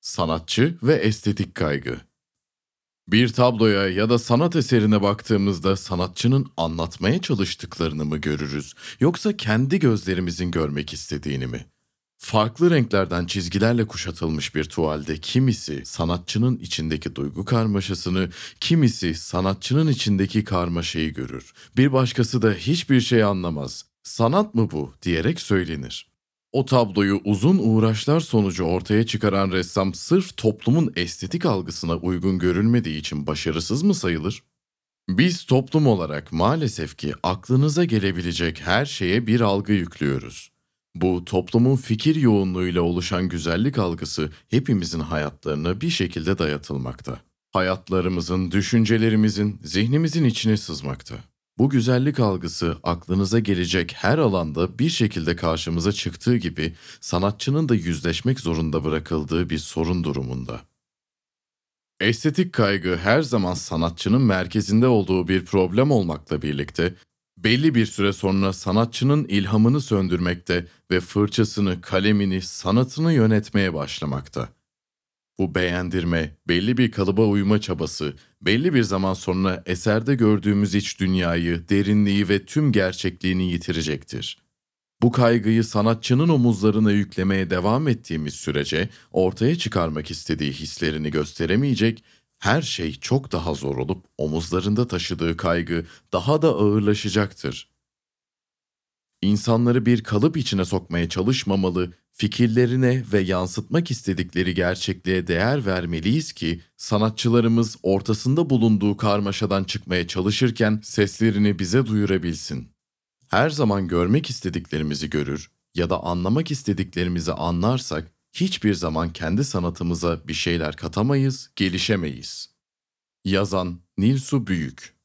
Sanatçı ve estetik kaygı. Bir tabloya ya da sanat eserine baktığımızda sanatçının anlatmaya çalıştıklarını mı görürüz yoksa kendi gözlerimizin görmek istediğini mi? Farklı renklerden çizgilerle kuşatılmış bir tuvalde kimisi sanatçının içindeki duygu karmaşasını, kimisi sanatçının içindeki karmaşayı görür. Bir başkası da hiçbir şey anlamaz. Sanat mı bu diyerek söylenir. O tabloyu uzun uğraşlar sonucu ortaya çıkaran ressam sırf toplumun estetik algısına uygun görülmediği için başarısız mı sayılır? Biz toplum olarak maalesef ki aklınıza gelebilecek her şeye bir algı yüklüyoruz. Bu toplumun fikir yoğunluğuyla oluşan güzellik algısı hepimizin hayatlarına bir şekilde dayatılmakta. Hayatlarımızın, düşüncelerimizin, zihnimizin içine sızmakta. Bu güzellik algısı aklınıza gelecek her alanda bir şekilde karşımıza çıktığı gibi sanatçının da yüzleşmek zorunda bırakıldığı bir sorun durumunda. Estetik kaygı her zaman sanatçının merkezinde olduğu bir problem olmakla birlikte belli bir süre sonra sanatçının ilhamını söndürmekte ve fırçasını, kalemini, sanatını yönetmeye başlamakta. Bu beğendirme, belli bir kalıba uyma çabası, belli bir zaman sonra eserde gördüğümüz iç dünyayı, derinliği ve tüm gerçekliğini yitirecektir. Bu kaygıyı sanatçının omuzlarına yüklemeye devam ettiğimiz sürece ortaya çıkarmak istediği hislerini gösteremeyecek, her şey çok daha zor olup omuzlarında taşıdığı kaygı daha da ağırlaşacaktır. İnsanları bir kalıp içine sokmaya çalışmamalı, fikirlerine ve yansıtmak istedikleri gerçekliğe değer vermeliyiz ki sanatçılarımız ortasında bulunduğu karmaşadan çıkmaya çalışırken seslerini bize duyurabilsin. Her zaman görmek istediklerimizi görür ya da anlamak istediklerimizi anlarsak hiçbir zaman kendi sanatımıza bir şeyler katamayız, gelişemeyiz. Yazan Nilsu Büyük